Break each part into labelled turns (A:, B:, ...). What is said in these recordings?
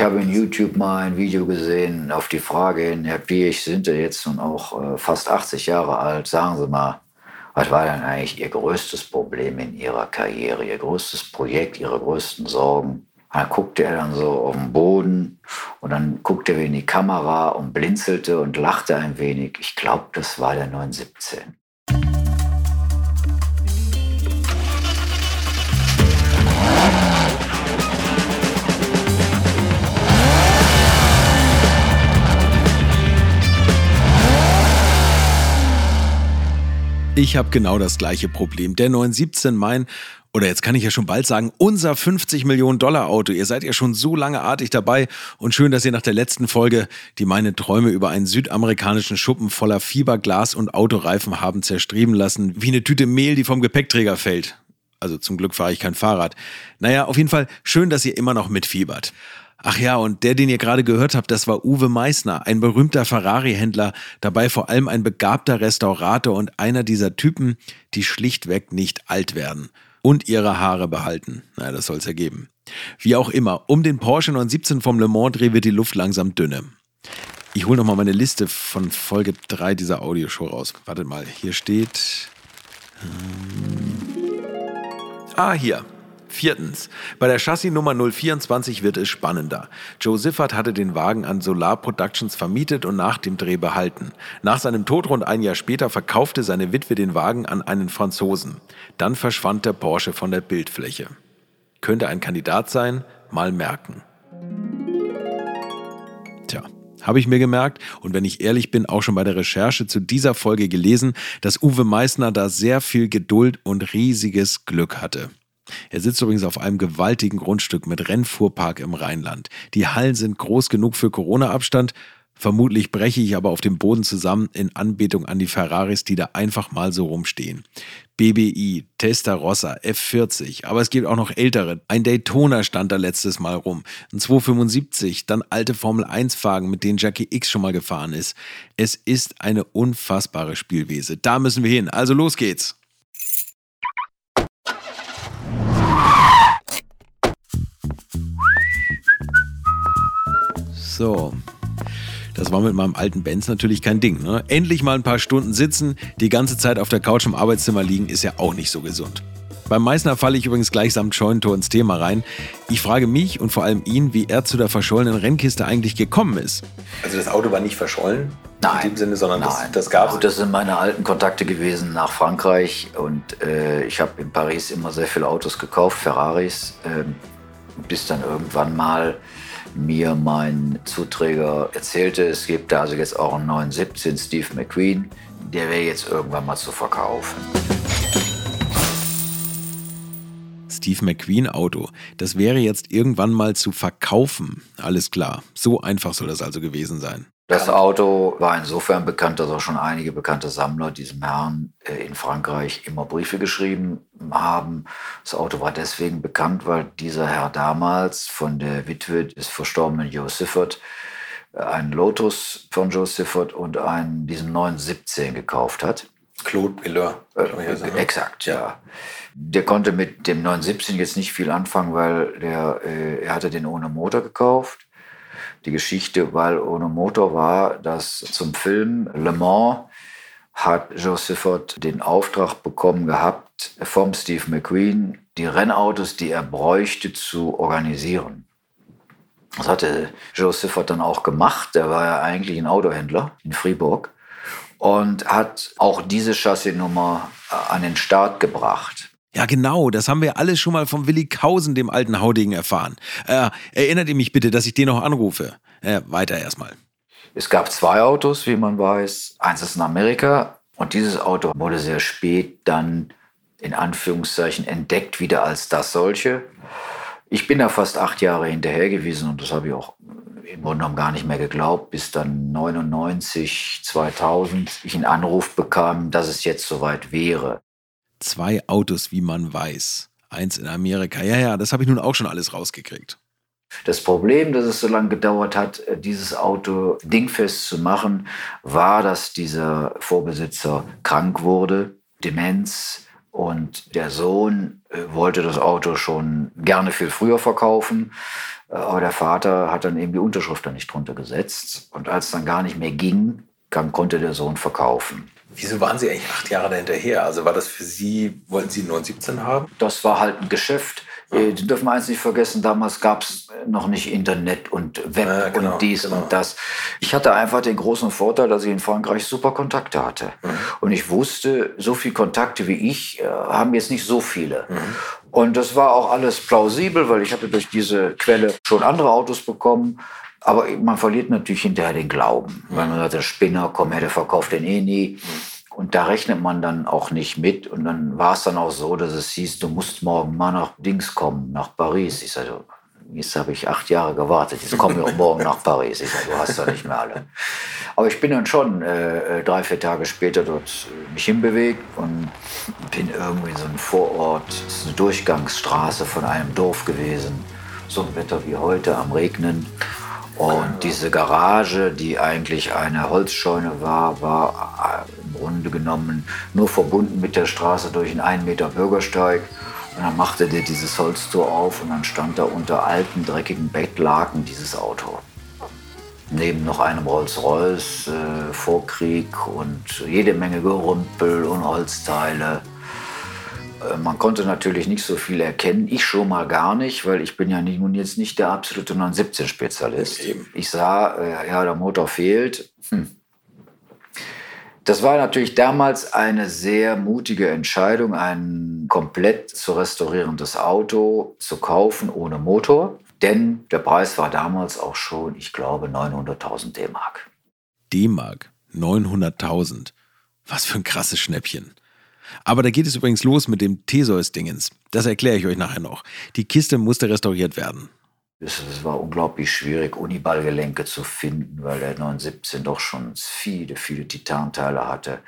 A: Ich habe in YouTube mal ein Video gesehen auf die Frage hin, Herr Piech, sind Sie jetzt nun auch äh, fast 80 Jahre alt? Sagen Sie mal, was war denn eigentlich Ihr größtes Problem in Ihrer Karriere, Ihr größtes Projekt, Ihre größten Sorgen? Und dann guckte er dann so auf den Boden und dann guckte er in die Kamera und blinzelte und lachte ein wenig. Ich glaube, das war der 917.
B: Ich habe genau das gleiche Problem. Der 917 mein, oder jetzt kann ich ja schon bald sagen, unser 50 Millionen Dollar Auto. Ihr seid ja schon so lange artig dabei und schön, dass ihr nach der letzten Folge, die meine Träume über einen südamerikanischen Schuppen voller Fiberglas und Autoreifen haben zerstreben lassen, wie eine Tüte Mehl, die vom Gepäckträger fällt. Also zum Glück fahre ich kein Fahrrad. Naja, auf jeden Fall schön, dass ihr immer noch mitfiebert. Ach ja, und der, den ihr gerade gehört habt, das war Uwe Meissner, ein berühmter Ferrari-Händler, dabei vor allem ein begabter Restaurator und einer dieser Typen, die schlichtweg nicht alt werden und ihre Haare behalten. Na, das soll's ja geben. Wie auch immer, um den Porsche 917 vom Le Mans Dreh wird die Luft langsam dünne. Ich hole nochmal meine Liste von Folge 3 dieser Audioshow raus. Wartet mal, hier steht... Hm, ah, hier. Viertens. Bei der Chassis-Nummer 024 wird es spannender. Joe Siffert hatte den Wagen an Solar Productions vermietet und nach dem Dreh behalten. Nach seinem Tod rund ein Jahr später verkaufte seine Witwe den Wagen an einen Franzosen. Dann verschwand der Porsche von der Bildfläche. Könnte ein Kandidat sein? Mal merken. Tja. Habe ich mir gemerkt und wenn ich ehrlich bin, auch schon bei der Recherche zu dieser Folge gelesen, dass Uwe Meissner da sehr viel Geduld und riesiges Glück hatte. Er sitzt übrigens auf einem gewaltigen Grundstück mit Rennfuhrpark im Rheinland. Die Hallen sind groß genug für Corona-Abstand. Vermutlich breche ich aber auf dem Boden zusammen in Anbetung an die Ferraris, die da einfach mal so rumstehen. BBI, Testarossa, F40, aber es gibt auch noch ältere. Ein Daytona stand da letztes Mal rum. Ein 275, dann alte Formel 1-Wagen, mit denen Jackie X schon mal gefahren ist. Es ist eine unfassbare Spielwese. Da müssen wir hin. Also los geht's. So. Das war mit meinem alten Benz natürlich kein Ding. Ne? Endlich mal ein paar Stunden sitzen, die ganze Zeit auf der Couch im Arbeitszimmer liegen, ist ja auch nicht so gesund. Beim Meißner falle ich übrigens gleichsam Scheunentor ins Thema rein. Ich frage mich und vor allem ihn, wie er zu der verschollenen Rennkiste eigentlich gekommen ist.
C: Also das Auto war nicht verschollen?
A: Nein.
C: In dem Sinne, sondern
A: Nein.
C: das, das gab es.
A: Das sind meine alten Kontakte gewesen nach Frankreich und äh, ich habe in Paris immer sehr viele Autos gekauft, Ferraris, äh, bis dann irgendwann mal mir mein Zuträger erzählte, es gibt da also jetzt auch einen neuen 17 Steve McQueen, der wäre jetzt irgendwann mal zu verkaufen.
B: Steve McQueen Auto, das wäre jetzt irgendwann mal zu verkaufen. Alles klar, so einfach soll das also gewesen sein.
A: Das Auto war insofern bekannt, dass auch schon einige bekannte Sammler diesem Herrn äh, in Frankreich immer Briefe geschrieben haben. Das Auto war deswegen bekannt, weil dieser Herr damals von der Witwe des verstorbenen Joe Siffert äh, einen Lotus von Joe Siffert und einen, diesen 917 gekauft hat.
C: Claude Miller.
A: Äh, exakt, ja. Der konnte mit dem 917 jetzt nicht viel anfangen, weil der, äh, er hatte den ohne Motor gekauft die Geschichte, weil ohne Motor war, dass zum Film Le Mans hat Josephat den Auftrag bekommen gehabt, vom Steve McQueen die Rennautos, die er bräuchte, zu organisieren. Das hatte Josephat dann auch gemacht. Er war ja eigentlich ein Autohändler in Fribourg und hat auch diese Chassisnummer äh, an den Start gebracht.
B: Ja, genau, das haben wir alles schon mal vom Willi Kausen, dem alten Haudegen, erfahren. Äh, erinnert ihr mich bitte, dass ich den noch anrufe? Äh, weiter erstmal.
A: Es gab zwei Autos, wie man weiß. Eins ist in Amerika und dieses Auto wurde sehr spät dann in Anführungszeichen entdeckt wieder als das solche. Ich bin da fast acht Jahre hinterher gewesen und das habe ich auch im Grunde genommen gar nicht mehr geglaubt, bis dann 99, 2000 ich einen Anruf bekam, dass es jetzt soweit wäre.
B: Zwei Autos, wie man weiß. Eins in Amerika. Ja, ja, das habe ich nun auch schon alles rausgekriegt.
A: Das Problem, dass es so lange gedauert hat, äh, dieses Auto dingfest zu machen, war, dass dieser Vorbesitzer krank wurde, Demenz, und der Sohn äh, wollte das Auto schon gerne viel früher verkaufen. Äh, aber der Vater hat dann eben die Unterschrift da nicht drunter gesetzt. Und als es dann gar nicht mehr ging, dann konnte der Sohn verkaufen.
C: Wieso waren Sie eigentlich acht Jahre dahinterher? Also war das für Sie, wollten Sie 917 haben?
A: Das war halt ein Geschäft. Äh, Die dürfen wir eins nicht vergessen, damals gab es noch nicht Internet und Web
C: Ja, genau,
A: und dies
C: genau.
A: und das. Ich hatte einfach den großen Vorteil, dass ich in Frankreich super Kontakte hatte.
C: Mhm.
A: Und ich wusste, so viele Kontakte wie ich äh, haben jetzt nicht so viele.
C: Mhm.
A: Und das war auch alles plausibel, weil ich hatte durch diese Quelle schon andere Autos bekommen. Aber man verliert natürlich hinterher den Glauben. Weil man sagt, der Spinner, komm der verkauft den eh nie. Und da rechnet man dann auch nicht mit. Und dann war es dann auch so, dass es hieß, du musst morgen mal nach Dings kommen, nach Paris. Ich sage, jetzt habe ich acht Jahre gewartet, jetzt komme ich auch morgen nach Paris. Ich sage, du hast doch nicht mehr alle. Aber ich bin dann schon äh, äh, drei, vier Tage später dort äh, mich hinbewegt und bin irgendwie in so einem Vorort, das ist eine Durchgangsstraße von einem Dorf gewesen. So ein Wetter wie heute, am Regnen. Und diese Garage, die eigentlich eine Holzscheune war, war äh, im Grunde genommen nur verbunden mit der Straße durch einen 1 Meter Bürgersteig. Und dann machte der dieses Holztor auf und dann stand da unter alten, dreckigen Bettlaken dieses Auto. Neben noch einem Rolls-Royce, äh, Vorkrieg und jede Menge Gerümpel und Holzteile. Äh, Man konnte natürlich nicht so viel erkennen. Ich schon mal gar nicht, weil ich bin ja nie- nun jetzt nicht der absolute 917-Spezialist.
C: Eben.
A: Ich sah, äh, ja, der Motor fehlt. Hm. Das war natürlich damals eine sehr mutige Entscheidung, ein komplett zu restaurierendes Auto zu kaufen ohne Motor. Denn der Preis war damals auch schon, ich glaube, 900.000 D-Mark.
B: D-Mark 900.000. Was für ein krasses Schnäppchen. Aber da geht es übrigens los mit dem Theseus-Dingens. Das erkläre ich euch nachher noch. Die Kiste musste restauriert werden.
A: Es es war unglaublich schwierig, Uniballgelenke zu finden, weil der 917 doch schon viele, viele Titanteile hatte.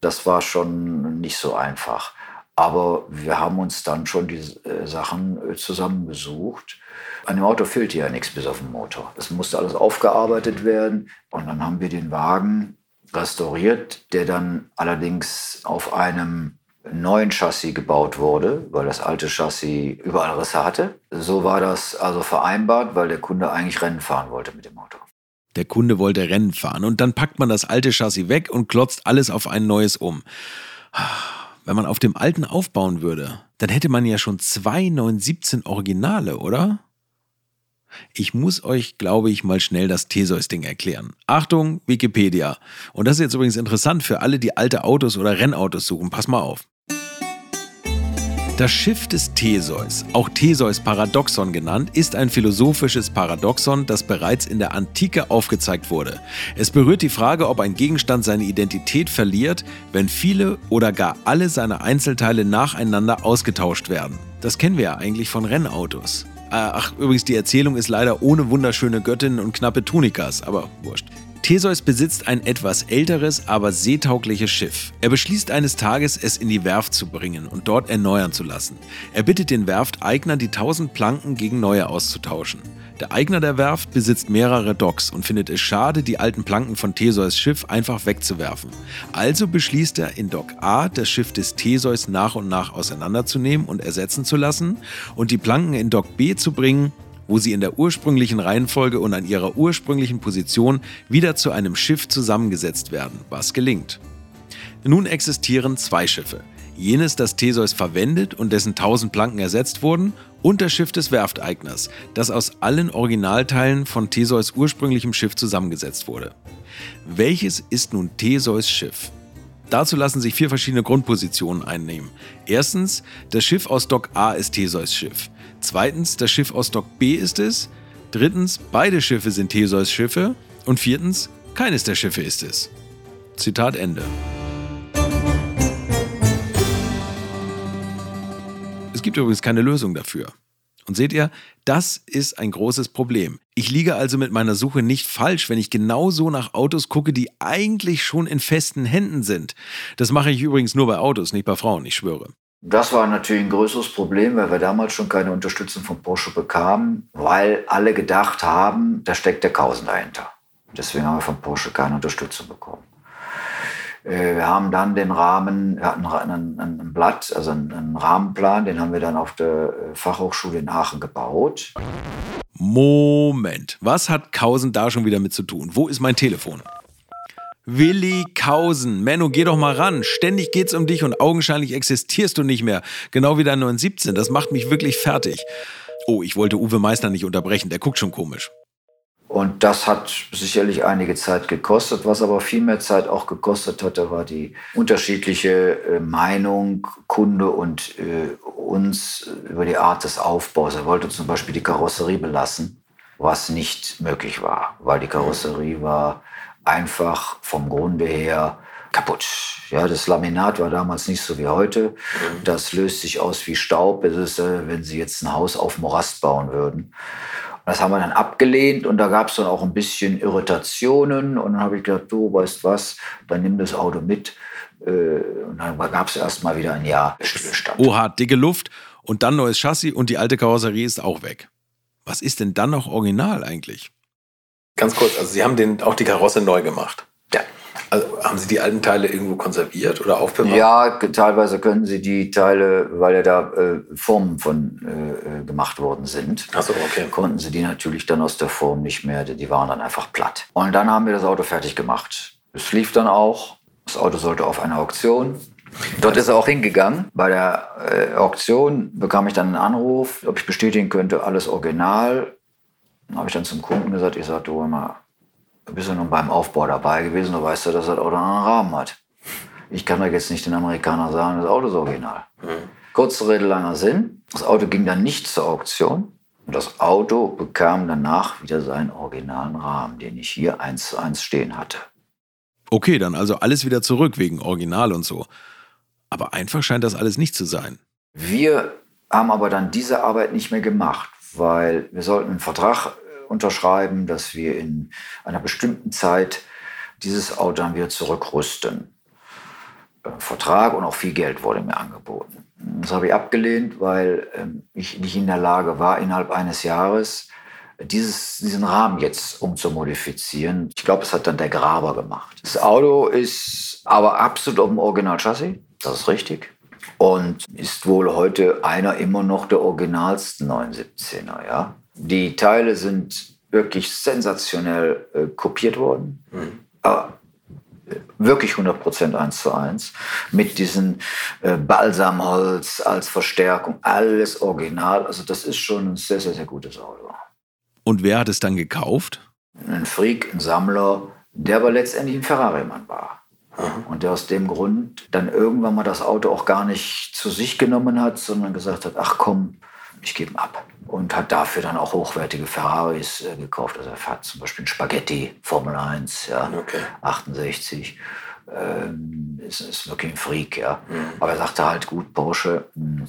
A: Das war schon nicht so einfach. Aber wir haben uns dann schon die äh, Sachen äh, zusammengesucht. An dem Auto fehlte ja nichts bis auf den Motor. Das musste alles aufgearbeitet werden. Und dann haben wir den Wagen restauriert, der dann allerdings auf einem neuen Chassis gebaut wurde, weil das alte Chassis überall Risse hatte. So war das also vereinbart, weil der Kunde eigentlich Rennen fahren wollte mit dem Auto.
B: Der Kunde wollte Rennen fahren und dann packt man das alte Chassis weg und klotzt alles auf ein neues um. Wenn man auf dem alten aufbauen würde, dann hätte man ja schon zwei 917 Originale, oder? Ich muss euch, glaube ich, mal schnell das Theseus-Ding erklären. Achtung, Wikipedia. Und das ist jetzt übrigens interessant für alle, die alte Autos oder Rennautos suchen. Pass mal auf. Das Schiff des Theseus, auch Theseus-Paradoxon genannt, ist ein philosophisches Paradoxon, das bereits in der Antike aufgezeigt wurde. Es berührt die Frage, ob ein Gegenstand seine Identität verliert, wenn viele oder gar alle seine Einzelteile nacheinander ausgetauscht werden. Das kennen wir ja eigentlich von Rennautos. Äh, Ach, übrigens, die Erzählung ist leider ohne wunderschöne Göttinnen und knappe Tunikas, aber wurscht. Theseus besitzt ein etwas älteres, aber seetaugliches Schiff. Er beschließt eines Tages, es in die Werft zu bringen und dort erneuern zu lassen. Er bittet den Werfteigner, die 1000 Planken gegen neue auszutauschen. Der Eigner der Werft besitzt mehrere Docks und findet es schade, die alten Planken von Theseus Schiff einfach wegzuwerfen. Also beschließt er, in Dock A das Schiff des Theseus nach und nach auseinanderzunehmen und ersetzen zu lassen und die Planken in Dock B zu bringen, wo sie in der ursprünglichen Reihenfolge und an ihrer ursprünglichen Position wieder zu einem Schiff zusammengesetzt werden, was gelingt. Nun existieren zwei Schiffe. Jenes, das Theseus verwendet und dessen 1000 Planken ersetzt wurden, und das Schiff des Werfteigners, das aus allen Originalteilen von Theseus ursprünglichem Schiff zusammengesetzt wurde. Welches ist nun Theseus Schiff? Dazu lassen sich vier verschiedene Grundpositionen einnehmen. Erstens, das Schiff aus Dock A ist Theseus Schiff. Zweitens, das Schiff aus Dock B ist es. Drittens, beide Schiffe sind Theseus Schiffe. Und viertens, keines der Schiffe ist es. Zitat Ende. Es gibt übrigens keine Lösung dafür. Und seht ihr, das ist ein großes Problem. Ich liege also mit meiner Suche nicht falsch, wenn ich genauso nach Autos gucke, die eigentlich schon in festen Händen sind. Das mache ich übrigens nur bei Autos, nicht bei Frauen, ich schwöre.
A: Das war natürlich ein größeres Problem, weil wir damals schon keine Unterstützung von Porsche bekamen, weil alle gedacht haben, da steckt der Kausen dahinter. Deswegen haben wir von Porsche keine Unterstützung bekommen. Äh, wir haben dann den Rahmen, wir hatten ein, ein Blatt, also einen, Rahmenplan, den haben wir dann auf der äh, Fachhochschule in Aachen gebaut.
B: Moment, was hat Kausen da schon wieder mit zu tun? Wo ist mein Telefon? Willi Kausen, Menno, geh doch mal ran. Ständig geht's um dich und augenscheinlich existierst du nicht mehr. Genau wie dein 917. Das macht mich wirklich fertig. Oh, ich wollte Uwe Meister nicht unterbrechen. Der guckt schon komisch.
A: Und das hat sicherlich einige Zeit gekostet. Was aber viel mehr Zeit auch gekostet hatte, war die unterschiedliche äh, Meinung Kunde und äh, uns über die Art des Aufbaus. Er wollte zum Beispiel die Karosserie belassen, was nicht möglich war, weil die Karosserie war einfach vom Grunde her kaputt. Ja, das Laminat war damals nicht so wie heute. Das löst sich aus wie Staub. Es ist, äh, wenn Sie jetzt ein Haus auf Morast bauen würden. Das haben wir dann abgelehnt und da gab es dann auch ein bisschen Irritationen. Und dann habe ich gedacht, du weißt was, dann nimm das Auto mit. Äh, und dann gab es erst mal wieder ein Jahr Stillstand.
B: Oha, dicke Luft und dann neues Chassis und die alte Karosserie ist auch weg. Was ist denn dann noch original eigentlich?
C: Ganz kurz, also Sie haben den, auch die Karosse neu gemacht.
A: Ja.
C: Also haben Sie die alten Teile irgendwo konserviert oder aufbewahrt?
A: Ja, teilweise können Sie die Teile, weil ja da äh, Formen von äh, gemacht worden sind,
C: Ach so, okay.
A: konnten Sie die natürlich dann aus der Form nicht mehr, die waren dann einfach platt. Und dann haben wir das Auto fertig gemacht. Es lief dann auch. Das Auto sollte auf eine Auktion. Dort ist er auch hingegangen. Bei der äh, Auktion bekam ich dann einen Anruf, ob ich bestätigen könnte, alles original. Dann habe ich dann zum Kunden gesagt, ich sagte, du hör mal, du bist ja nun beim Aufbau dabei gewesen, du weißt ja, dass das Auto einen anderen Rahmen hat. Ich kann doch jetzt nicht den Amerikanern sagen, das Auto ist original. Kurze Rede, langer Sinn. Das Auto ging dann nicht zur Auktion. Und das Auto bekam danach wieder seinen originalen Rahmen, den ich hier eins zu eins stehen hatte.
B: Okay, dann also alles wieder zurück wegen Original und so. Aber einfach scheint das alles nicht zu sein.
A: Wir haben aber dann diese Arbeit nicht mehr gemacht, weil wir sollten einen Vertrag äh, unterschreiben, dass wir in einer bestimmten Zeit dieses Auto dann wieder zurückrüsten. Äh, Vertrag und auch viel Geld wurde mir angeboten. Das habe ich abgelehnt, weil ähm, ich nicht in der Lage war, innerhalb eines Jahres dieses, diesen Rahmen jetzt umzumodifizieren. Ich glaube, es hat dann der Graber gemacht. Das Auto ist aber absolut auf dem Original-Chassis. Das ist richtig. Und ist wohl heute einer immer noch der originalsten 917er. Ja? Die Teile sind wirklich sensationell äh, kopiert worden. Aber äh, wirklich 100% eins zu eins. Mit diesem äh, Balsamholz als Verstärkung. Alles original. Also das ist schon ein sehr, sehr, sehr gutes Auto.
B: Und wer hat es dann gekauft?
A: Ein Freak, ein Sammler, der aber letztendlich ein Ferrari-Mann war. Und der aus dem Grund dann irgendwann mal das Auto auch gar nicht zu sich genommen hat, sondern gesagt hat, ach komm, ich gebe ab. Und hat dafür dann auch hochwertige Ferraris äh, gekauft. Also er hat zum Beispiel ein Spaghetti Formel 1, ja,
C: Okay.
A: 68. Ähm, ist, ist wirklich ein Freak, ja. Aber er sagte halt, gut, Porsche, hm,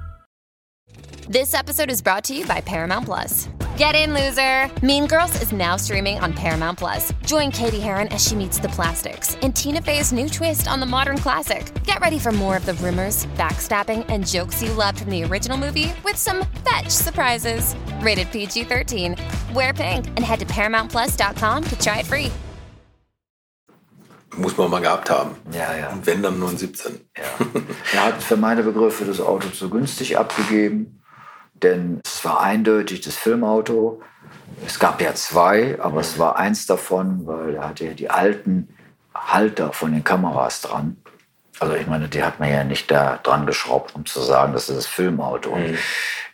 D: This episode is brought to you by Paramount Plus. Get in, loser! Mean Girls is now streaming on Paramount Plus. Join Katie Heron as she meets the plastics in Tina Fey's new twist on the modern classic. Get ready for more of the rumors, backstabbing, and jokes you loved from the original movie with some fetch surprises. Rated PG 13. Wear pink and head to ParamountPlus.com to try it free.
C: Muss man mal gehabt haben.
A: ja, ja.
C: Und wenn dann nur ein 17.
A: Ja. Er hat für meine Begriffe das Auto zu günstig abgegeben, denn es war eindeutig das Filmauto. Es gab ja zwei, aber es war eins davon, weil er hatte ja die alten Halter von den Kameras dran. Also ich meine, die hat man ja nicht da dran geschraubt, um zu sagen, das ist das Filmauto. Und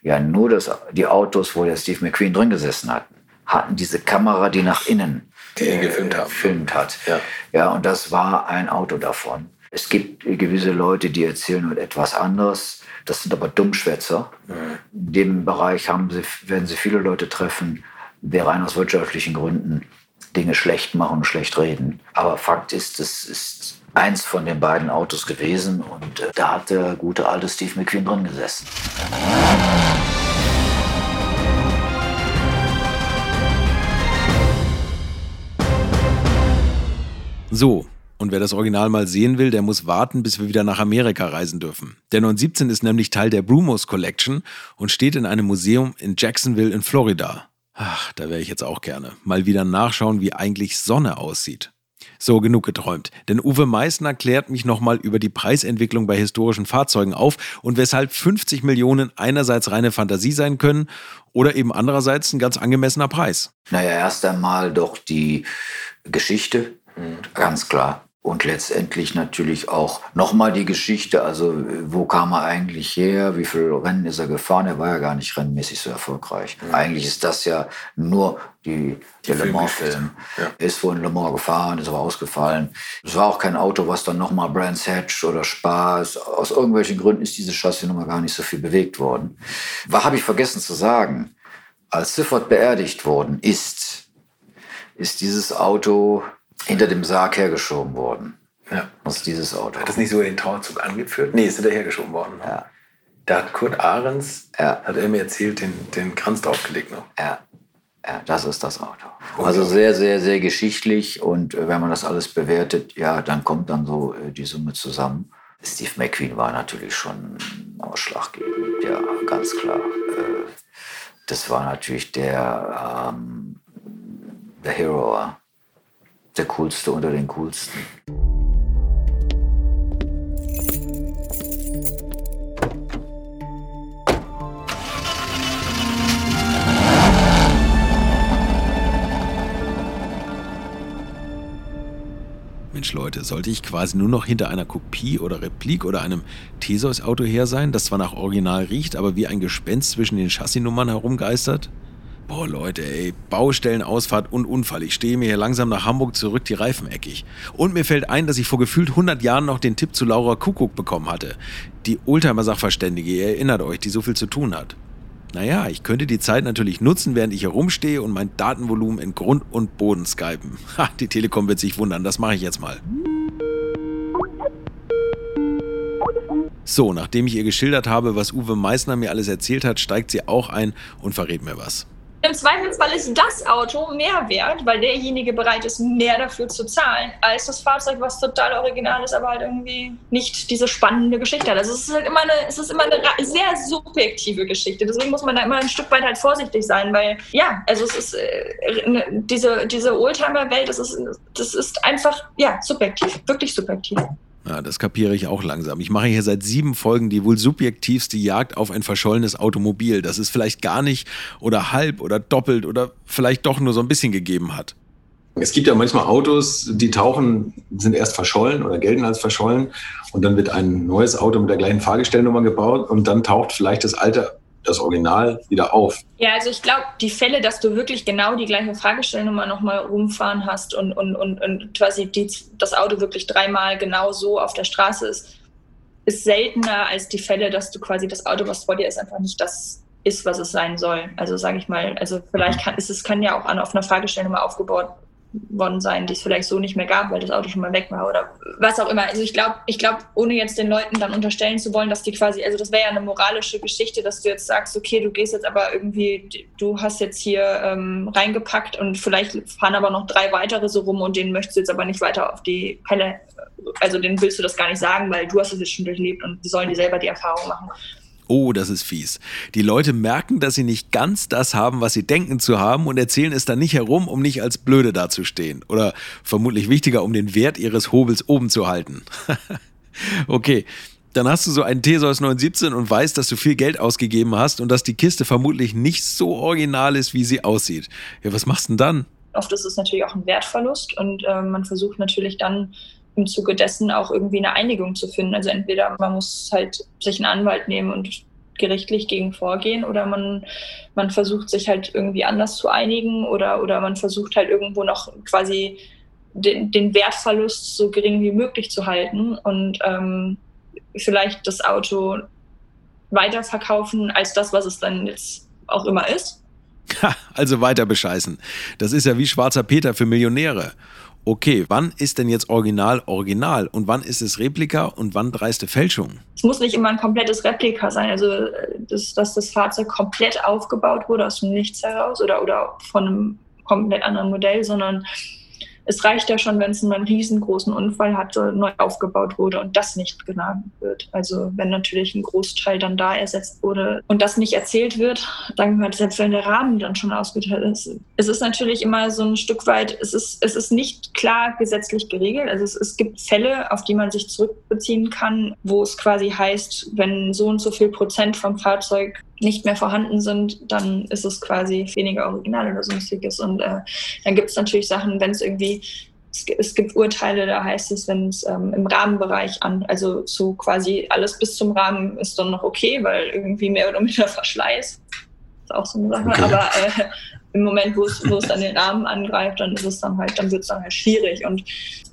A: ja, nur das, die Autos, wo der Steve McQueen drin gesessen hat, hatten diese Kamera, die nach innen
C: Die ihn gefilmt haben.
A: gefilmt hat.
C: Ja.
A: ja, und das war ein Auto davon. Es gibt gewisse Leute, die erzählen halt etwas anderes. Das sind aber Dummschwätzer. In dem Bereich haben sie, werden sie viele Leute treffen, die rein aus wirtschaftlichen Gründen Dinge schlecht machen und schlecht reden. Aber Fakt ist, es ist eins von den beiden Autos gewesen und äh, da hat der gute alte Steve McQueen drin gesessen.
B: So, und wer das Original mal sehen will, der muss warten, bis wir wieder nach Amerika reisen dürfen. Der 917 ist nämlich Teil der Brumos Collection und steht in einem Museum in Jacksonville in Florida. Ach, da wäre ich jetzt auch gerne. Mal wieder nachschauen, wie eigentlich Sonne aussieht. So, genug geträumt. Denn Uwe Meissner klärt mich nochmal über die Preisentwicklung bei historischen Fahrzeugen auf und weshalb 50 Millionen einerseits reine Fantasie sein können oder eben andererseits ein ganz angemessener Preis.
A: Naja, erst einmal doch die Geschichte, ganz klar. Und letztendlich natürlich auch nochmal die Geschichte, also äh, wo kam er eigentlich her, wie viele Rennen ist er gefahren, er war ja gar nicht rennmäßig so erfolgreich. Eigentlich ist das ja nur die, der Le Mans-Film. Er ist wohl in Le Mans gefahren, ist aber ausgefallen. Es war auch kein Auto, was dann nochmal Brands Hatch oder Spaß, aus irgendwelchen Gründen ist diese Chassisnummer gar nicht so viel bewegt worden. Was habe ich vergessen zu sagen? Als Siffert beerdigt worden ist, ist dieses Auto hinter dem Sarg hergeschoben worden.
C: Ja.
A: Ist dieses Auto.
C: Hat das nicht sogar den Trauerzug angeführt? Nee, ist hinterhergeschoben worden.
A: Ja.
C: Da hat Kurt Ahrens,
A: Ja.
C: hat er mir erzählt, den, den Kranz draufgelegt noch.
A: Ja, ja, das ist das Auto. Also sehr, sehr, sehr geschichtlich und äh, wenn man das alles bewertet, ja, dann kommt dann so äh, die Summe zusammen. Steve McQueen war natürlich schon ausschlaggebend, ja, ganz klar. Äh, Das war natürlich der, ähm, der Hero, der coolste unter den coolsten.
B: Mensch Leute, sollte ich quasi nur noch hinter einer Kopie oder Replik oder einem Theseus-Auto her sein, das zwar nach Original riecht, aber wie ein Gespenst zwischen den Chassisnummern herumgeistert? Boah Leute, ey, Baustellenausfahrt und Unfall. Ich stehe mir hier langsam nach Hamburg zurück, die Reifen eckig. Und mir fällt ein, dass ich vor gefühlt 100 Jahren noch den Tipp zu Laura Kuckuck bekommen hatte. Die Oldtimer-Sachverständige, ihr erinnert euch, die so viel zu tun hat. Naja, ich könnte die Zeit natürlich nutzen, während ich hier rumstehe und mein Datenvolumen in Grund und Boden skypen. Ha, die Telekom wird sich wundern, das mache ich jetzt mal. So, nachdem ich ihr geschildert habe, was Uwe Meissner mir alles erzählt hat, steigt sie auch ein und verrät mir was.
E: Im Zweifelsfall ist das Auto mehr wert, weil derjenige bereit ist, mehr dafür zu zahlen, als das Fahrzeug, was total original ist, aber halt irgendwie nicht diese spannende Geschichte hat. Also es ist halt immer eine, es ist immer eine sehr subjektive Geschichte. Deswegen muss man da immer ein Stück weit halt vorsichtig sein, weil ja, also es ist äh, ne, diese, diese Oldtimer-Welt, das ist, das ist einfach ja subjektiv, wirklich subjektiv.
B: Ja, das kapiere ich auch langsam. Ich mache hier seit sieben Folgen die wohl subjektivste Jagd auf ein verschollenes Automobil, das es vielleicht gar nicht oder halb oder doppelt oder vielleicht doch nur so ein bisschen gegeben hat.
F: Es gibt ja manchmal Autos, die tauchen, sind erst verschollen oder gelten als verschollen und dann wird ein neues Auto mit der gleichen Fahrgestellnummer gebaut und dann taucht vielleicht das alte, das Original wieder auf.
E: Ja, also ich glaube, die Fälle, dass du wirklich genau die gleiche Fragestellnummer nochmal rumfahren hast und, und, und, und quasi die, das Auto wirklich dreimal genau so auf der Straße ist, ist seltener als die Fälle, dass du quasi das Auto, was vor dir ist, einfach nicht das ist, was es sein soll. Also sage ich mal, also vielleicht kann ist es kann ja auch an, auf einer Fragestellnummer aufgebaut worden sein, die es vielleicht so nicht mehr gab, weil das Auto schon mal weg war oder was auch immer. Also ich glaube, ich glaube, ohne jetzt den Leuten dann unterstellen zu wollen, dass die quasi, also das wäre ja eine moralische Geschichte, dass du jetzt sagst, okay, du gehst jetzt aber irgendwie, du hast jetzt hier ähm, reingepackt und vielleicht fahren aber noch drei weitere so rum und denen möchtest du jetzt aber nicht weiter auf die Pelle, also denen willst du das gar nicht sagen, weil du hast es jetzt schon durchlebt und die sollen die selber die Erfahrung machen.
B: Oh, das ist fies. Die Leute merken, dass sie nicht ganz das haben, was sie denken zu haben und erzählen es dann nicht herum, um nicht als blöde dazustehen. Oder vermutlich wichtiger, um den Wert ihres Hobels oben zu halten. okay. Dann hast du so einen Theseus 917 und weißt, dass du viel Geld ausgegeben hast und dass die Kiste vermutlich nicht so original ist, wie sie aussieht. Ja, was machst du denn dann?
E: Oft ist es natürlich auch ein Wertverlust und äh, man versucht natürlich dann im Zuge dessen auch irgendwie eine Einigung zu finden. Also entweder man muss halt sich einen Anwalt nehmen und gerichtlich gegen vorgehen oder man, man versucht sich halt irgendwie anders zu einigen oder, oder man versucht halt irgendwo noch quasi den, den Wertverlust so gering wie möglich zu halten und ähm, vielleicht das Auto weiterverkaufen als das, was es dann jetzt auch immer ist.
B: also weiter bescheißen. Das ist ja wie schwarzer Peter für Millionäre. Okay, wann ist denn jetzt Original Original? Und wann ist es Replika? Und wann dreiste Fälschung?
E: Es muss nicht immer ein komplettes Replika sein, also das, dass das Fahrzeug komplett aufgebaut wurde aus dem Nichts heraus oder, oder von einem komplett anderen Modell, sondern es reicht ja schon, wenn es einen riesengroßen Unfall hatte, neu aufgebaut wurde und das nicht genannt wird. Also wenn natürlich ein Großteil dann da ersetzt wurde und das nicht erzählt wird, sagen wir selbst wenn der Rahmen dann schon ausgeteilt ist. Es ist natürlich immer so ein Stück weit, es ist, es ist nicht klar gesetzlich geregelt. Also es, es gibt Fälle, auf die man sich zurückbeziehen kann, wo es quasi heißt, wenn so und so viel Prozent vom Fahrzeug nicht mehr vorhanden sind, dann ist es quasi weniger original oder sonstiges. Und äh, dann gibt es natürlich Sachen, wenn es irgendwie, es, es, gibt Urteile, da heißt es, wenn es ähm, im Rahmenbereich an, also so quasi alles bis zum Rahmen ist dann noch okay, weil irgendwie mehr oder minder Verschleiß ist auch so eine Sache. Okay. Aber äh, im Moment, wo es, wo es dann den Rahmen angreift, dann ist es dann halt, dann wird es dann halt schwierig. Und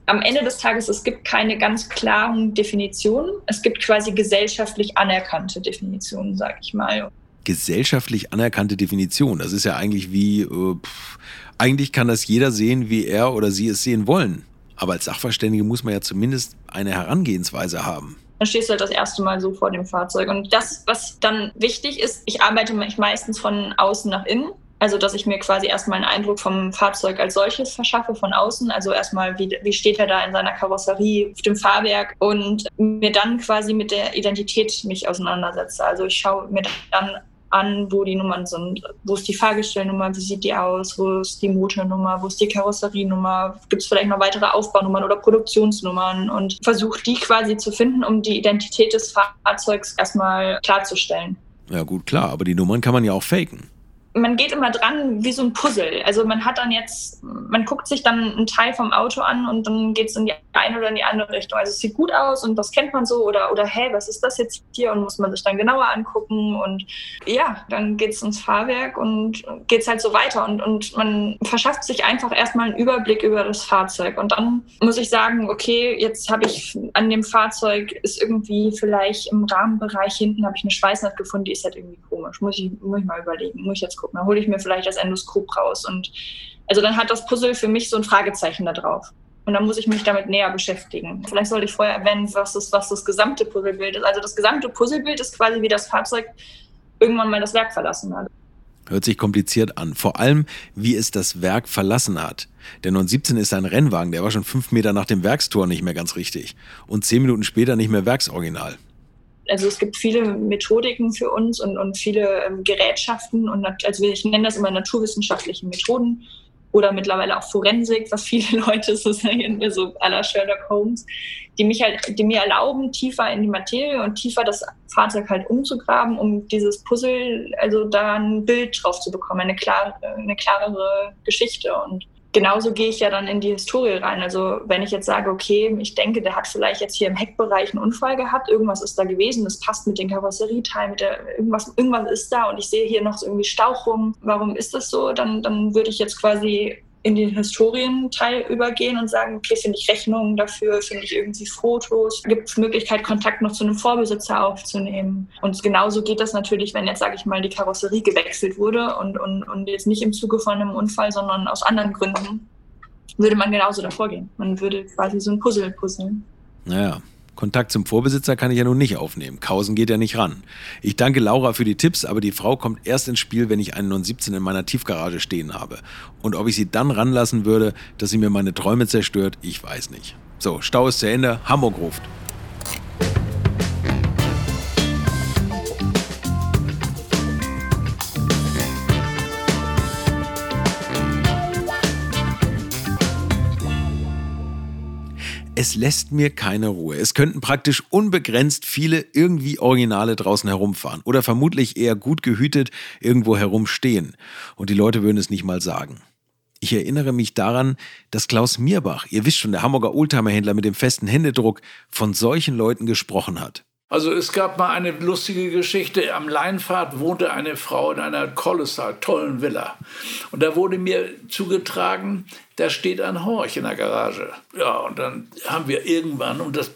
E: am Ende des Tages, es gibt keine ganz klaren Definitionen. Es gibt quasi gesellschaftlich anerkannte Definitionen, sag ich mal.
B: Gesellschaftlich anerkannte Definition. Das ist ja eigentlich wie, äh, pff, eigentlich kann das jeder sehen, wie er oder sie es sehen wollen. Aber als Sachverständige muss man ja zumindest eine Herangehensweise haben
E: dann stehst du halt das erste Mal so vor dem Fahrzeug. Und das, was dann wichtig ist, ich arbeite meistens von außen nach innen. Also, dass ich mir quasi erstmal einen Eindruck vom Fahrzeug als solches verschaffe von außen. Also erstmal, wie, wie steht er da in seiner Karosserie auf dem Fahrwerk und mir dann quasi mit der Identität mich auseinandersetze. Also ich schaue mir dann an, wo die Nummern sind. Wo ist die Fahrgestellnummer, wie sieht die aus, wo ist die Motornummer, wo ist die Karosserienummer, gibt es vielleicht noch weitere Aufbaunummern oder Produktionsnummern und versucht die quasi zu finden, um die Identität des Fahrzeugs erstmal klarzustellen.
B: Ja gut, klar, aber die Nummern kann man ja auch faken
E: man geht immer dran wie so ein Puzzle. Also man hat dann jetzt, man guckt sich dann einen Teil vom Auto an und dann geht es in die eine oder in die andere Richtung. Also es sieht gut aus und das kennt man so oder, oder hey, was ist das jetzt hier? Und muss man sich dann genauer angucken und ja, dann geht es ins Fahrwerk und geht es halt so weiter und, und man verschafft sich einfach erstmal einen Überblick über das Fahrzeug und dann muss ich sagen, okay, jetzt habe ich an dem Fahrzeug ist irgendwie vielleicht im Rahmenbereich hinten habe ich eine Schweißnaht gefunden, die ist halt irgendwie komisch. Muss ich, muss ich mal überlegen, muss ich jetzt gucken. Dann hole ich mir vielleicht das Endoskop raus. Und also dann hat das Puzzle für mich so ein Fragezeichen da drauf. Und dann muss ich mich damit näher beschäftigen. Vielleicht sollte ich vorher erwähnen, was das, was das gesamte Puzzlebild ist. Also das gesamte Puzzlebild ist quasi wie das Fahrzeug irgendwann mal das Werk verlassen hat.
B: Hört sich kompliziert an. Vor allem, wie es das Werk verlassen hat. Der 917 ist ein Rennwagen, der war schon fünf Meter nach dem Werkstor nicht mehr ganz richtig. Und zehn Minuten später nicht mehr Werksoriginal
E: also es gibt viele Methodiken für uns und, und viele ähm, Gerätschaften und also ich nenne das immer naturwissenschaftliche Methoden oder mittlerweile auch Forensik, was viele Leute so sehen, so aller Sherlock Holmes, die mich halt, die mir erlauben, tiefer in die Materie und tiefer das Fahrzeug halt umzugraben, um dieses Puzzle, also da ein Bild drauf zu bekommen, eine, klar, eine klarere Geschichte und genauso gehe ich ja dann in die Historie rein. Also wenn ich jetzt sage, okay, ich denke, der hat vielleicht jetzt hier im Heckbereich einen Unfall gehabt, irgendwas ist da gewesen, das passt mit den Karosserieteilen, mit der, irgendwas, irgendwas ist da und ich sehe hier noch so irgendwie Stauchung. Warum ist das so? Dann, dann würde ich jetzt quasi in den Historienteil übergehen und sagen, okay, finde ich Rechnungen dafür, finde ich irgendwie Fotos, gibt es Möglichkeit, Kontakt noch zu einem Vorbesitzer aufzunehmen. Und genauso geht das natürlich, wenn jetzt, sage ich mal, die Karosserie gewechselt wurde und, und, und jetzt nicht im Zuge von einem Unfall, sondern aus anderen Gründen, würde man genauso davor gehen. Man würde quasi so ein Puzzle puzzeln.
B: Naja, Kontakt zum Vorbesitzer kann ich ja nun nicht aufnehmen. Kausen geht ja nicht ran. Ich danke Laura für die Tipps, aber die Frau kommt erst ins Spiel, wenn ich einen 917 in meiner Tiefgarage stehen habe. Und ob ich sie dann ranlassen würde, dass sie mir meine Träume zerstört, ich weiß nicht. So, Stau ist zu Ende. Hamburg ruft. Es lässt mir keine Ruhe. Es könnten praktisch unbegrenzt viele irgendwie Originale draußen herumfahren oder vermutlich eher gut gehütet irgendwo herumstehen. Und die Leute würden es nicht mal sagen. Ich erinnere mich daran, dass Klaus Mierbach, ihr wisst schon, der Hamburger Oldtimerhändler mit dem festen Händedruck, von solchen Leuten gesprochen hat.
G: Also es gab mal eine lustige Geschichte. Am Leinfahrt wohnte eine Frau in einer kolossal tollen Villa. Und da wurde mir zugetragen, da steht ein Horch in der Garage. Ja, und dann haben wir irgendwann, und das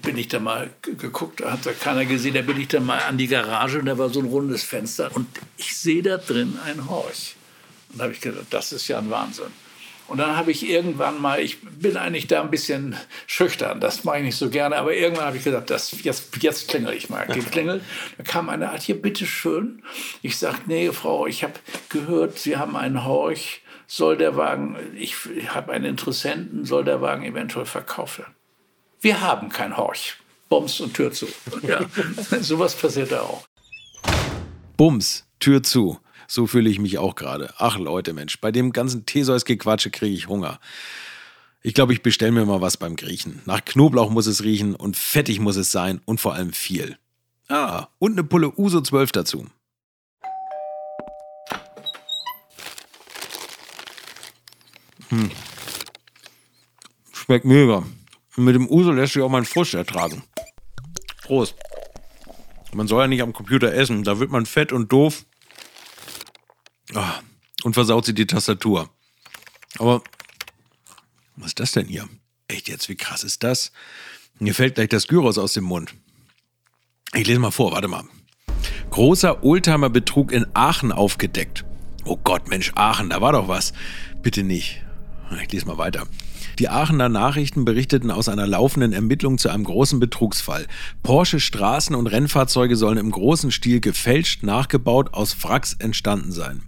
G: bin ich da mal geguckt, da hat da keiner gesehen, da bin ich dann mal an die Garage und da war so ein rundes Fenster und ich sehe da drin ein Horch. Und da habe ich gedacht, das ist ja ein Wahnsinn. Und dann habe ich irgendwann mal, ich bin eigentlich da ein bisschen schüchtern, das mache ich nicht so gerne, aber irgendwann habe ich gesagt, das, jetzt, jetzt klingel ich mal. Geklingelt. Da kam eine Art, hier, bitteschön. Ich sagte, nee, Frau, ich habe gehört, Sie haben einen Horch. Soll der Wagen, ich habe einen Interessenten, soll der Wagen eventuell verkauft werden? Wir haben kein Horch. Bums und Tür zu. Ja, sowas passiert da auch.
B: Bums, Tür zu. So fühle ich mich auch gerade. Ach Leute, Mensch, bei dem ganzen Theseus-Gequatsche kriege ich Hunger. Ich glaube, ich bestelle mir mal was beim Griechen. Nach Knoblauch muss es riechen und fettig muss es sein und vor allem viel. Ah, und eine Pulle Uso 12 dazu. Hm. Schmeckt mega. Mit dem Uso lässt sich auch mein Frust ertragen. Prost. Man soll ja nicht am Computer essen, da wird man fett und doof und versaut sie die Tastatur. Aber was ist das denn hier? Echt jetzt, wie krass ist das? Mir fällt gleich das Gyros aus dem Mund. Ich lese mal vor, warte mal. Großer Oldtimer-Betrug in Aachen aufgedeckt. Oh Gott, Mensch, Aachen, da war doch was. Bitte nicht. Ich lese mal weiter. Die Aachener Nachrichten berichteten aus einer laufenden Ermittlung zu einem großen Betrugsfall. Porsche Straßen- und Rennfahrzeuge sollen im großen Stil gefälscht, nachgebaut, aus Wracks entstanden sein.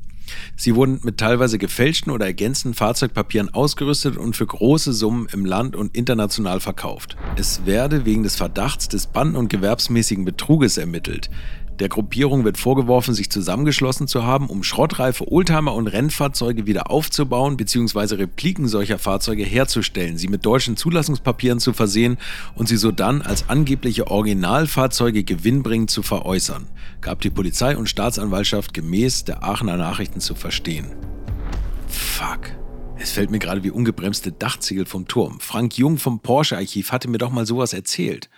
B: Sie wurden mit teilweise gefälschten oder ergänzten Fahrzeugpapieren ausgerüstet und für große Summen im Land und international verkauft. Es werde wegen des Verdachts des banden- und gewerbsmäßigen Betruges ermittelt. Der Gruppierung wird vorgeworfen, sich zusammengeschlossen zu haben, um schrottreife Oldtimer und Rennfahrzeuge wieder aufzubauen bzw. Repliken solcher Fahrzeuge herzustellen, sie mit deutschen Zulassungspapieren zu versehen und sie sodann als angebliche Originalfahrzeuge gewinnbringend zu veräußern, gab die Polizei und Staatsanwaltschaft gemäß der Aachener Nachrichten zu verstehen. Fuck. Es fällt mir gerade wie ungebremste Dachziegel vom Turm. Frank Jung vom Porsche-Archiv hatte mir doch mal sowas erzählt.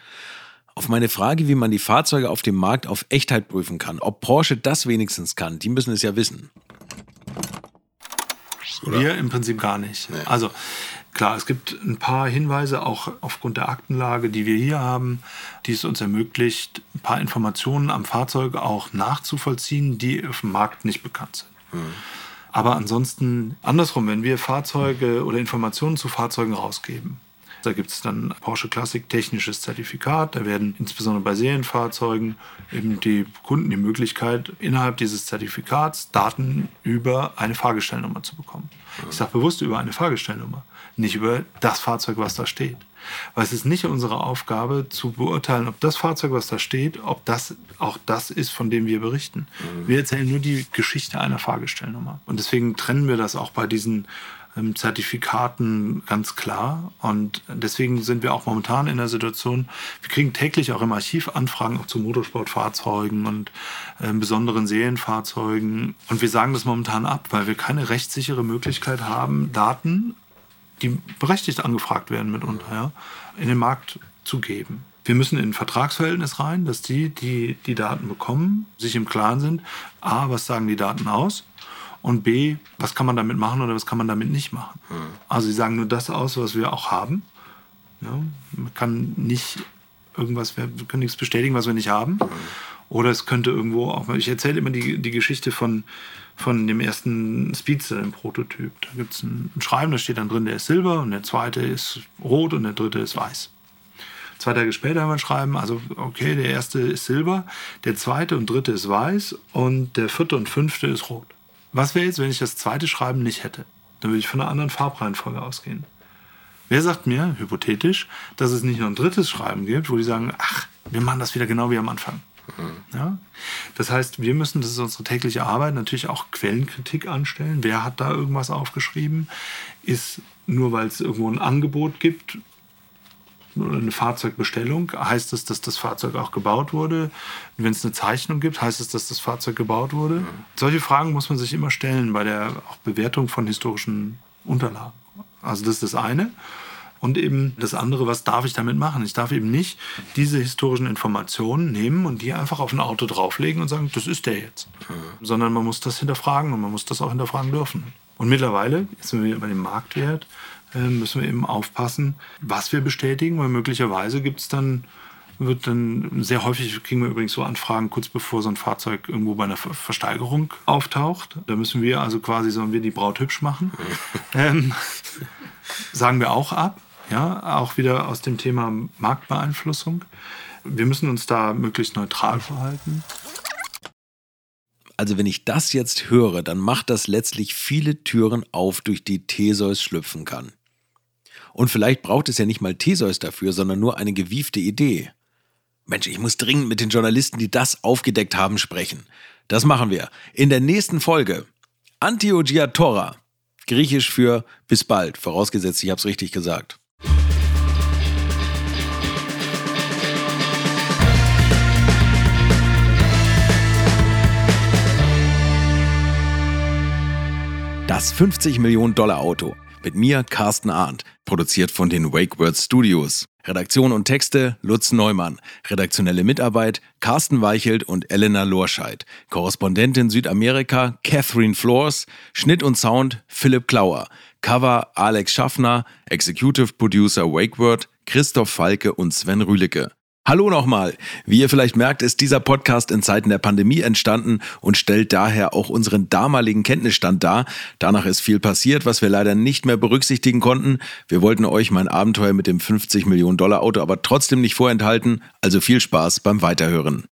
B: Auf meine Frage, wie man die Fahrzeuge auf dem Markt auf Echtheit prüfen kann, ob Porsche das wenigstens kann, die müssen es ja wissen.
H: Oder? Wir im Prinzip gar nicht. Nee. Also klar, es gibt ein paar Hinweise, auch aufgrund der Aktenlage, die wir hier haben, die es uns ermöglicht, ein paar Informationen am Fahrzeug auch nachzuvollziehen, die auf dem Markt nicht bekannt sind. Hm. Aber ansonsten andersrum, wenn wir Fahrzeuge oder Informationen zu Fahrzeugen rausgeben, da gibt es dann Porsche Classic technisches Zertifikat. Da werden insbesondere bei Serienfahrzeugen eben die Kunden die Möglichkeit, innerhalb dieses Zertifikats Daten über eine Fahrgestellnummer zu bekommen. Ich sage bewusst über eine Fahrgestellnummer, nicht über das Fahrzeug, was da steht. Weil es ist nicht unsere Aufgabe zu beurteilen, ob das Fahrzeug, was da steht, ob das auch das ist, von dem wir berichten. Wir erzählen nur die Geschichte einer Fahrgestellnummer. Und deswegen trennen wir das auch bei diesen Zertifikaten ganz klar. Und deswegen sind wir auch momentan in der Situation, wir kriegen täglich auch im Archiv Anfragen auch zu Motorsportfahrzeugen und äh, besonderen Serienfahrzeugen. Und wir sagen das momentan ab, weil wir keine rechtssichere Möglichkeit haben, Daten, die berechtigt angefragt werden mitunter, ja, in den Markt zu geben. Wir müssen in ein Vertragsverhältnis rein, dass die, die die Daten bekommen, sich im Klaren sind, a, was sagen die Daten aus und B, was kann man damit machen oder was kann man damit nicht machen. Mhm. Also sie sagen nur das aus, was wir auch haben. Ja, man kann nicht irgendwas, wir können nichts bestätigen, was wir nicht haben. Mhm. Oder es könnte irgendwo auch, ich erzähle immer die, die Geschichte von, von dem ersten Speedster, dem Prototyp. Da gibt es ein, ein Schreiben, da steht dann drin, der ist silber und der zweite ist rot und der dritte ist weiß. Zwei Tage später haben wir ein Schreiben, also okay, der erste ist silber, der zweite und dritte ist weiß und der vierte und fünfte ist rot. Was wäre jetzt, wenn ich das zweite Schreiben nicht hätte? Dann würde ich von einer anderen Farbreihenfolge ausgehen. Wer sagt mir, hypothetisch, dass es nicht noch ein drittes Schreiben gibt, wo die sagen, ach, wir machen das wieder genau wie am Anfang. Mhm. Ja? Das heißt, wir müssen, das ist unsere tägliche Arbeit, natürlich auch Quellenkritik anstellen. Wer hat da irgendwas aufgeschrieben? Ist nur, weil es irgendwo ein Angebot gibt, eine Fahrzeugbestellung, heißt es, dass das Fahrzeug auch gebaut wurde? Wenn es eine Zeichnung gibt, heißt es, dass das Fahrzeug gebaut wurde? Mhm. Solche Fragen muss man sich immer stellen bei der Bewertung von historischen Unterlagen. Also das ist das eine. Und eben das andere, was darf ich damit machen? Ich darf eben nicht diese historischen Informationen nehmen und die einfach auf ein Auto drauflegen und sagen, das ist der jetzt. Mhm. Sondern man muss das hinterfragen und man muss das auch hinterfragen dürfen. Und mittlerweile, jetzt sind wir bei dem Marktwert, müssen wir eben aufpassen, was wir bestätigen, weil möglicherweise gibt es dann wird dann sehr häufig kriegen wir übrigens so Anfragen kurz bevor so ein Fahrzeug irgendwo bei einer Versteigerung auftaucht. Da müssen wir also quasi sollen wir die Braut hübsch machen. ähm, sagen wir auch ab. Ja, auch wieder aus dem Thema Marktbeeinflussung. Wir müssen uns da möglichst neutral verhalten.
B: Also wenn ich das jetzt höre, dann macht das letztlich viele Türen auf, durch die Theseus schlüpfen kann. Und vielleicht braucht es ja nicht mal Theseus dafür, sondern nur eine gewiefte Idee. Mensch, ich muss dringend mit den Journalisten, die das aufgedeckt haben, sprechen. Das machen wir in der nächsten Folge. Antiogiatora, griechisch für bis bald, vorausgesetzt, ich habe es richtig gesagt. Das 50 Millionen Dollar Auto. Mit mir, Carsten Arndt. Produziert von den Wake Words Studios. Redaktion und Texte Lutz Neumann. Redaktionelle Mitarbeit Carsten Weichelt und Elena Lorscheid. Korrespondentin Südamerika Catherine Flores. Schnitt und Sound Philipp Klauer. Cover Alex Schaffner. Executive Producer Wakeword Christoph Falke und Sven Rühlicke. Hallo nochmal. Wie ihr vielleicht merkt, ist dieser Podcast in Zeiten der Pandemie entstanden und stellt daher auch unseren damaligen Kenntnisstand dar. Danach ist viel passiert, was wir leider nicht mehr berücksichtigen konnten. Wir wollten euch mein Abenteuer mit dem 50 Millionen Dollar Auto aber trotzdem nicht vorenthalten. Also viel Spaß beim Weiterhören.